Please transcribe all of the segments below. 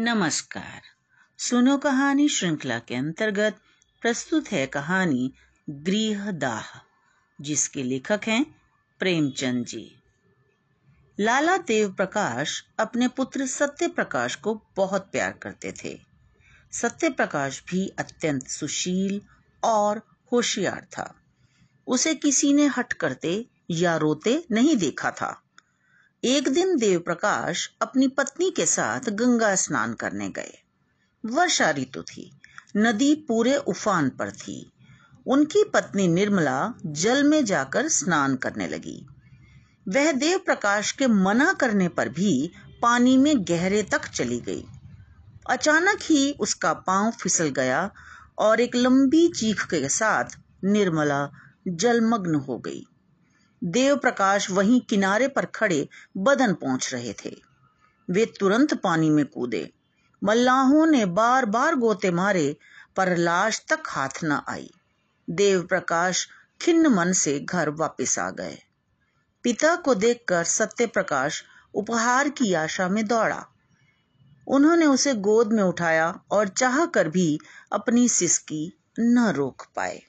नमस्कार। सुनो कहानी श्रृंखला के अंतर्गत प्रस्तुत है कहानी गृहदाह जिसके लेखक हैं प्रेमचंद जी। लाला देव प्रकाश अपने पुत्र सत्य प्रकाश को बहुत प्यार करते थे। सत्य प्रकाश भी अत्यंत सुशील और होशियार था। उसे किसी ने हट करते या रोते नहीं देखा था। एक दिन देव प्रकाश अपनी पत्नी के साथ गंगा स्नान करने गए। वर्षा ऋतु थी। नदी पूरे उफान पर थी। उनकी पत्नी निर्मला जल में जाकर स्नान करने लगी। वह देव प्रकाश के मना करने पर भी पानी में गहरे तक चली गई। अचानक ही उसका पाँव फिसल गया और एक लंबी चीख के साथ निर्मला जलमग्न हो गई। देव प्रकाश वहीं किनारे पर खड़े बदन पहुँच रहे थे। वे तुरंत पानी में कूदे। मल्लाहों ने बार बार गोते मारे, पर लाश तक हाथ न आई। देव प्रकाश खिन्न मन से घर वापस आ गए। पिता को देखकर सत्य प्रकाश उपहार की आशा में दौड़ा। उन्होंने उसे गोद में उठाया और चाह कर भी अपनी सिसकी न रोक पाए।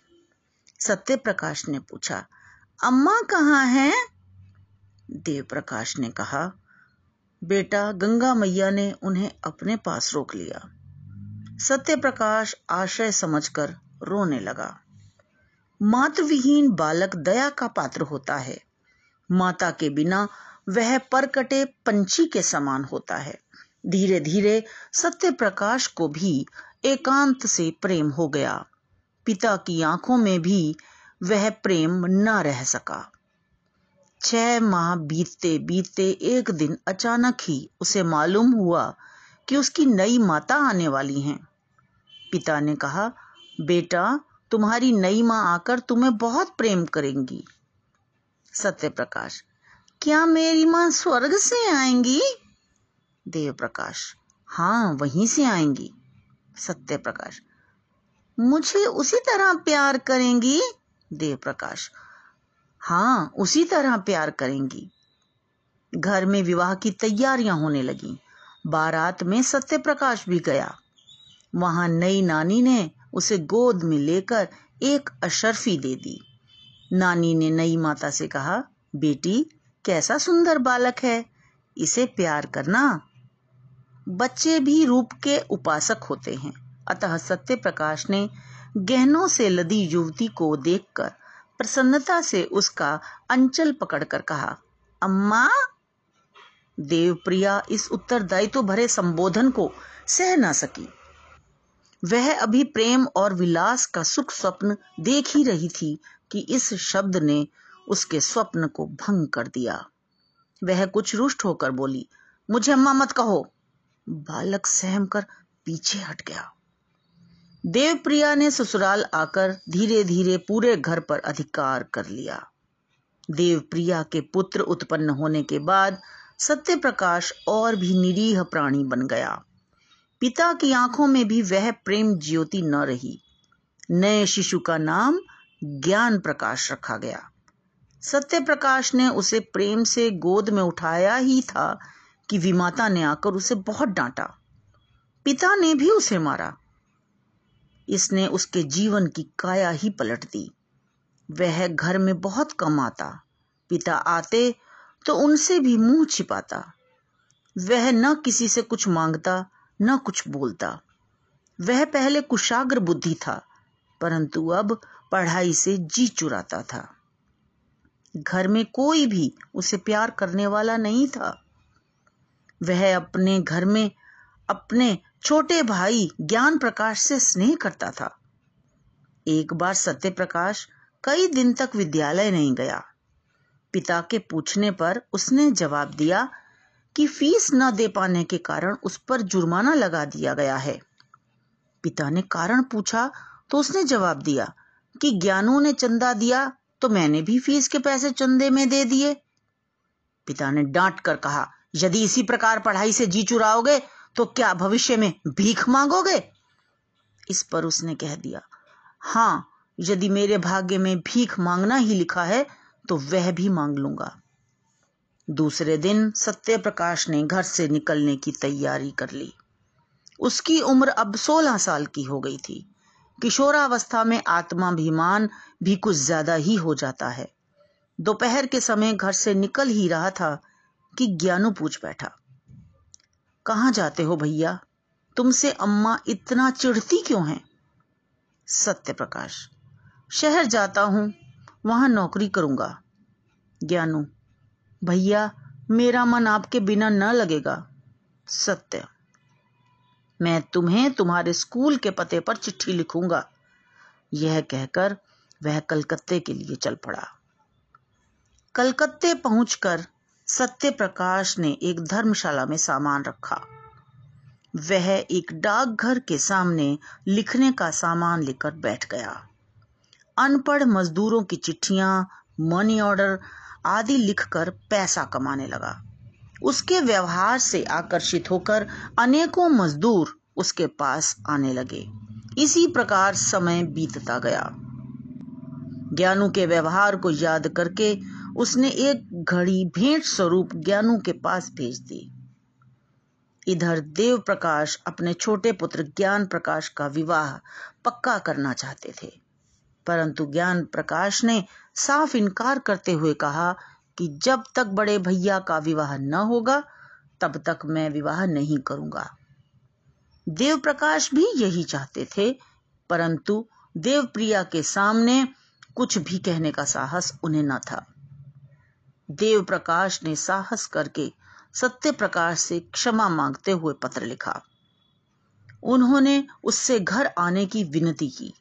सत्य प्रकाश ने पूछा अम्मा कहाँ हैं? देव प्रकाश ने कहा, बेटा गंगा मैया ने उन्हें अपने पास रोक लिया। सत्य प्रकाश आशय समझकर रोने लगा। मातृविहीन बालक दया का पात्र होता है। माता के बिना वह परकटे पंछी के समान होता है। धीरे धीरे सत्य प्रकाश को भी एकांत से प्रेम हो गया। पिता की आँखों में भी वह प्रेम न रह सका। छह माह बीतते बीतते एक दिन अचानक ही उसे मालूम हुआ कि उसकी नई माता आने वाली हैं। पिता ने कहा, बेटा, तुम्हारी नई माँ आकर तुम्हें बहुत प्रेम करेंगी। सत्य प्रकाश, क्या मेरी माँ स्वर्ग से आएँगी? देव प्रकाश हाँ वहीं से आएँगी। सत्य प्रकाश, मुझे उसी तरह प्यार करेंगी? देव प्रकाश हाँ उसी तरह प्यार करेंगी। घर में विवाह की तैयारियाँ होने लगी। बारात में सत्य प्रकाश भी गया। वहाँ नई नानी ने उसे गोद में लेकर एक अशर्फी दे दी। नानी ने नई माता से कहा, बेटी, कैसा सुंदर बालक है। इसे प्यार करना। बच्चे भी रूप के उपासक होते हैं। अतः सत्य प्रकाश ने गहनों से लदी युवती को देखकर प्रसन्नता से उसका अंचल पकड़कर कहा, अम्मा, देवप्रिया इस उत्तरदायित्व भरे संबोधन को सह ना सकी। वह अभी प्रेम और विलास का सुख स्वप्न देख ही रही थी कि इस शब्द ने उसके स्वप्न को भंग कर दिया। वह कुछ रुष्ट होकर बोली, मुझे अम्मा मत कहो। बालक सहम कर पीछे हट गया। देवप्रिया ने ससुराल आकर धीरे धीरे पूरे घर पर अधिकार कर लिया। देवप्रिया के पुत्र उत्पन्न होने के बाद सत्य प्रकाश और भी निरीह प्राणी बन गया। पिता की आँखों में भी वह प्रेम ज्योति न रही। नए शिशु का नाम ज्ञान प्रकाश रखा गया। सत्य प्रकाश ने उसे प्रेम से गोद में उठाया ही था कि विमाता ने आकर उसे बहुत डांटा। पिता ने भी उसे मारा। इसने उसके जीवन की काया ही पलट दी। वह घर में बहुत कम आता। पिता आते तो उनसे भी मुँह छिपाता। वह न किसी से कुछ माँगता, न कुछ बोलता। वह पहले कुशाग्र बुद्धि था, परंतु अब पढ़ाई से जी चुराता था। घर में कोई भी उसे प्यार करने वाला नहीं था। वह अपने घर में अपने छोटे भाई ज्ञान प्रकाश से स्नेह करता था। एक बार सत्य प्रकाश कई दिन तक विद्यालय नहीं गया। पिता के पूछने पर उसने जवाब दिया कि फ़ीस न दे पाने के कारण उस पर जुर्माना लगा दिया गया है। पिता ने कारण पूछा तो उसने जवाब दिया कि ज्ञानू ने चंदा दिया तो मैंने भी फ़ीस के पैसे चंदे में दे दिए। पिता ने डांट कर कहा, यदि इसी प्रकार पढ़ाई से जी चुराओगे तो क्या भविष्य में भीख मांगोगे? इस पर उसने कह दिया हाँ यदि मेरे भाग्य में भीख मांगना ही लिखा है तो वह भी मांग लूँगा। दूसरे दिन सत्य प्रकाश ने घर से निकलने की तैयारी कर ली। उसकी उम्र अब सोलह साल की हो गई थी। किशोरावस्था में आत्माभिमान भी कुछ ज़्यादा ही हो जाता है। दोपहर के समय घर से निकल ही रहा था कि ज्ञानू पूछ बैठा। कहाँ जाते हो भैया? तुमसे अम्मा इतना चिढ़ती क्यों हैं? सत्य प्रकाश। शहर जाता हूँ, वहाँ नौकरी करूँगा। ज्ञानू, भैया, मेरा मन आपके बिना न लगेगा। सत्य। मैं तुम्हें तुम्हारे स्कूल के पते पर चिट्ठी लिखूँगा। यह कहकर वह कलकत्ते के लिए चल पड़ा। कलकत्ते पहुंचकर सत्य प्रकाश ने एक धर्मशाला में सामान रखा। वह एक डाकघर के सामने लिखने का सामान लेकर बैठ गया। अनपढ़ मजदूरों की चिट्ठियाँ मनी ऑर्डर आदि लिखकर पैसा कमाने लगा। उसके व्यवहार से आकर्षित होकर अनेकों मजदूर उसके पास आने लगे। इसी प्रकार समय बीतता गया। ज्ञानू के व्यवहार को याद करके उसने एक घड़ी भेंट स्वरूप ज्ञानू के पास भेज दी। इधर देव प्रकाश अपने छोटे पुत्र ज्ञान प्रकाश का विवाह पक्का करना चाहते थे, परंतु ज्ञान प्रकाश ने साफ़ इनकार करते हुए कहा कि जब तक बड़े भैया का विवाह न होगा, तब तक मैं विवाह नहीं करूँगा। देव प्रकाश भी यही चाहते थे, परंतु देवप्रिया के सामने कुछ भी कहने का साहस उन्हें न था। देव प्रकाश ने साहस करके सत्य प्रकाश से क्षमा मांगते हुए पत्र लिखा। उन्होंने उससे घर आने की विनती की।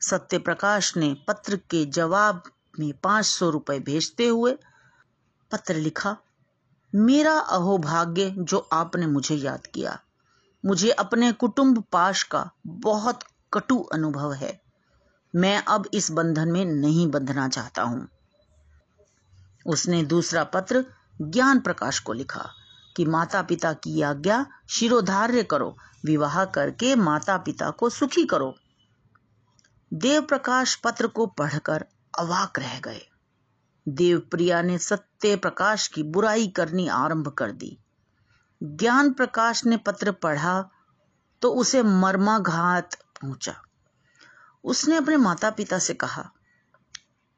सत्य प्रकाश ने पत्र के जवाब में पाँच सौ रुपए भेजते हुए पत्र लिखा, मेरा अहोभाग्य जो आपने मुझे याद किया, मुझे अपने कुटुंब पाश का बहुत कटु अनुभव है। मैं अब इस बंधन में नहीं बंधना चाहता हूँ। उसने दूसरा पत्र ज्ञान प्रकाश को लिखा कि माता पिता की आज्ञा शिरोधार्य करो, विवाह करके माता पिता को सुखी करो। देव प्रकाश पत्र को पढ़कर अवाक रह गए। देवप्रिया ने सत्य प्रकाश की बुराई करनी आरंभ कर दी। ज्ञान प्रकाश ने पत्र पढ़ा तो उसे मर्माघात पहुँचा। उसने अपने माता पिता से कहा,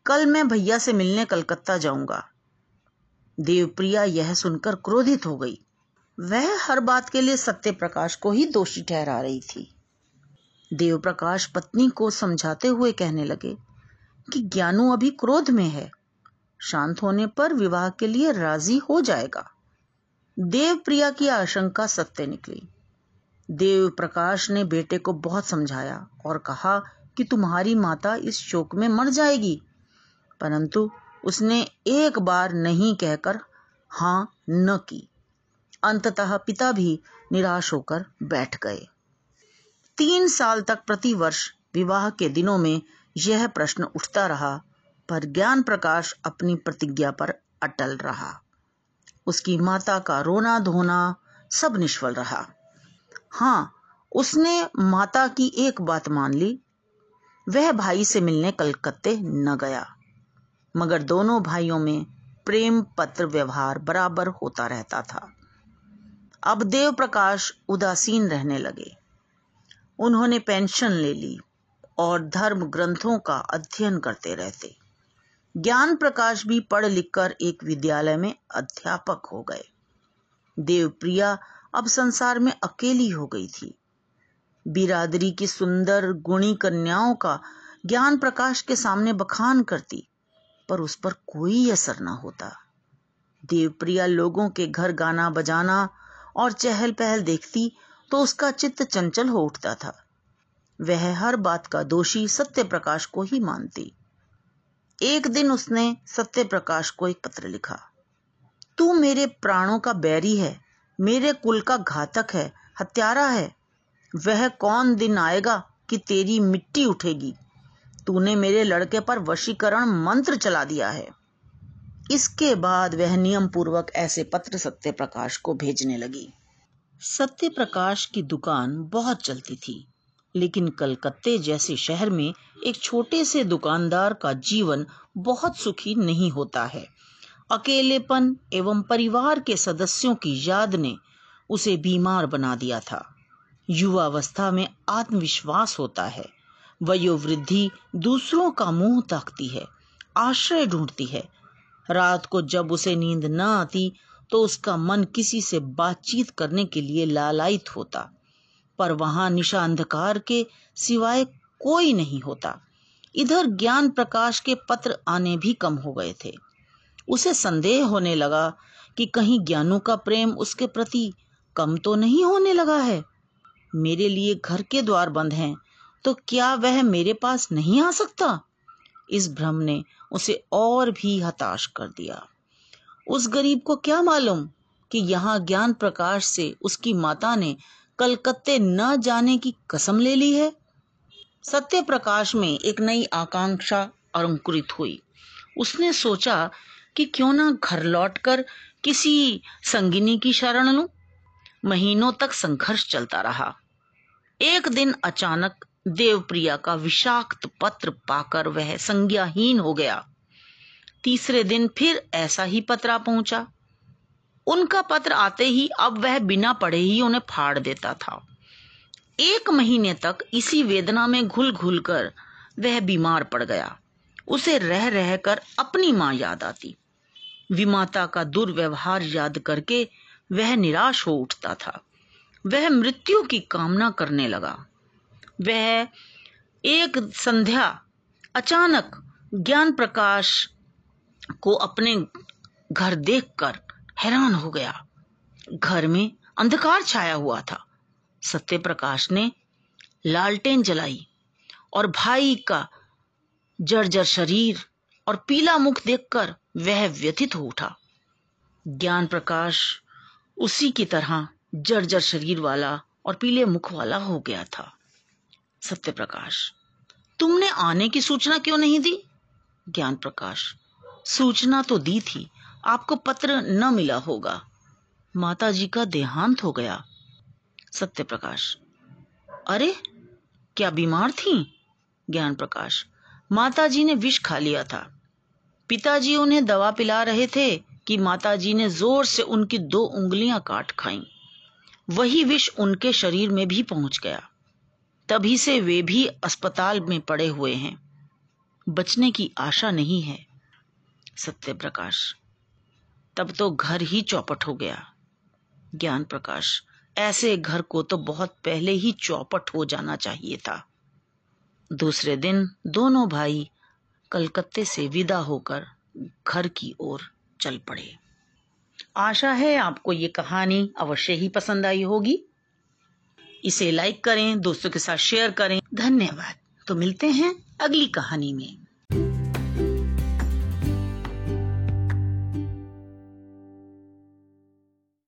कल मैं भैया से मिलने कलकत्ता जाऊँगा। देवप्रिया यह सुनकर क्रोधित हो गई। वह हर बात के लिए सत्य प्रकाश को ही दोषी ठहरा रही थी। देव प्रकाश पत्नी को समझाते हुए कहने लगे कि ज्ञानू अभी क्रोध में है, शांत होने पर विवाह के लिए राज़ी हो जाएगा। देव प्रिया की आशंका सत्य निकली। देव प्रकाश ने बेटे को बहुत समझाया और कहा कि तुम्हारी माता इस शोक में मर जाएगी। परंतु उसने एक बार नहीं कहकर हाँ न की। अंततः पिता भी निराश होकर बैठ गए। तीन साल तक प्रति वर्ष विवाह के दिनों में यह प्रश्न उठता रहा, पर ज्ञान प्रकाश अपनी प्रतिज्ञा पर अटल रहा। उसकी माता का रोना धोना सब निष्फल रहा। हाँ उसने माता की एक बात मान ली वह भाई से मिलने कलकत्ते न गया। मगर दोनों भाइयों में प्रेम पत्र व्यवहार बराबर होता रहता था। अब देव प्रकाश उदासीन रहने लगे। उन्होंने पेंशन ले ली और धर्म ग्रंथों का अध्ययन करते रहते। ज्ञान प्रकाश भी पढ़ लिखकर एक विद्यालय में अध्यापक हो गए। देवप्रिया अब संसार में अकेली हो गई थी। बिरादरी की सुंदर गुणी कन्याओं का ज्ञान प्रकाश के सामने बखान करती, पर उस पर कोई असर न होता। देवप्रिया लोगों के घर गाना बजाना और चहल पहल देखती तो उसका चित्त चंचल हो उठता था। वह हर बात का दोषी सत्य प्रकाश को ही मानती। एक दिन उसने सत्य प्रकाश को एक पत्र लिखा, तू मेरे प्राणों का बैरी है, मेरे कुल का घातक है, हत्यारा है वह कौन दिन आएगा कि तेरी मिट्टी उठेगी? तूने मेरे लड़के पर वशीकरण मंत्र चला दिया है। इसके बाद वह नियम पूर्वक ऐसे पत्र सत्य प्रकाश को भेजने लगी। सत्य प्रकाश की दुकान बहुत चलती थी, लेकिन कलकत्ते जैसे शहर में एक छोटे से दुकानदार का जीवन बहुत सुखी नहीं होता है। अकेलेपन एवं परिवार के सदस्यों की याद ने उसे बीमार बना दिया था। युवावस्था में आत्मविश्वास होता है। वयोवृद्धि दूसरों का मुँह ताकती है, आश्रय ढूंढती है। रात को जब उसे नींद न आती तो उसका मन किसी से बातचीत करने के लिए लालायित होता। पर वहाँ निशा अंधकार के सिवाय कोई नहीं होता। इधर ज्ञान प्रकाश के पत्र आने भी कम हो गए थे। उसे संदेह होने लगा कि कहीं ज्ञानों का प्रेम उसके प्रति कम तो नहीं होने लगा है। मेरे लिए घर के द्वार बंद हैं तो क्या वह मेरे पास नहीं आ सकता? इस भ्रम ने उसे और भी हताश कर दिया। उस गरीब को क्या मालूम कि यहाँ ज्ञान प्रकाश से उसकी माता ने कलकत्ते न जाने की कसम ले ली है? सत्य प्रकाश में एक नई आकांक्षा अंकुरित हुई। उसने सोचा कि क्यों ना घर लौटकर किसी संगिनी की शरण लूँ। महीनों तक संघर्ष चलता रहा। एक दिन अचानक देवप्रिया का विषाक्त पत्र पाकर वह संज्ञाहीन हो गया। तीसरे दिन फिर ऐसा ही पत्रा पहुँचा। उनका पत्र आते ही अब वह बिना पढ़े ही उन्हें फाड़ देता था। एक महीने तक इसी वेदना में घुल घुल कर वह बीमार पड़ गया। उसे रह रह कर अपनी माँ याद आती। विमाता का दुर्व्यवहार याद करके वह निराश हो उठता था। वह मृत्यु की कामना करने लगा। वह एक संध्या, अचानक ज्ञान प्रकाश को अपने घर देखकर हैरान हो गया। घर में अंधकार छाया हुआ था। सत्य प्रकाश ने लालटेन जलाई और भाई का जर्जर शरीर और पीला मुख देखकर वह व्यथित हो उठा। ज्ञान प्रकाश उसी की तरह जर्जर शरीर वाला और पीले मुख वाला हो गया था। सत्य प्रकाश तुमने आने की सूचना क्यों नहीं दी? ज्ञान प्रकाश सूचना तो दी थी, आपको पत्र न मिला होगा। माता जी का देहांत हो गया। सत्य प्रकाश अरे, क्या बीमार थी? ज्ञान प्रकाश माता जी ने विष खा लिया था। पिताजी उन्हें दवा पिला रहे थे कि माताजी ने ज़ोर से उनकी दो उंगलियाँ काट खाई। वही विष उनके शरीर में भी पहुँच गया। तभी से वे भी अस्पताल में पड़े हुए हैं। बचने की आशा नहीं है, सत्य प्रकाश। तब तो घर ही चौपट हो गया। ज्ञान प्रकाश, ऐसे घर को तो बहुत पहले ही चौपट हो जाना चाहिए था। दूसरे दिन दोनों भाई कलकत्ते से विदा होकर घर की ओर चल पड़े। आशा है आपको ये कहानी अवश्य ही पसंद आई होगी। इसे लाइक करें, दोस्तों के साथ शेयर करें। धन्यवाद। तो मिलते हैं अगली कहानी में।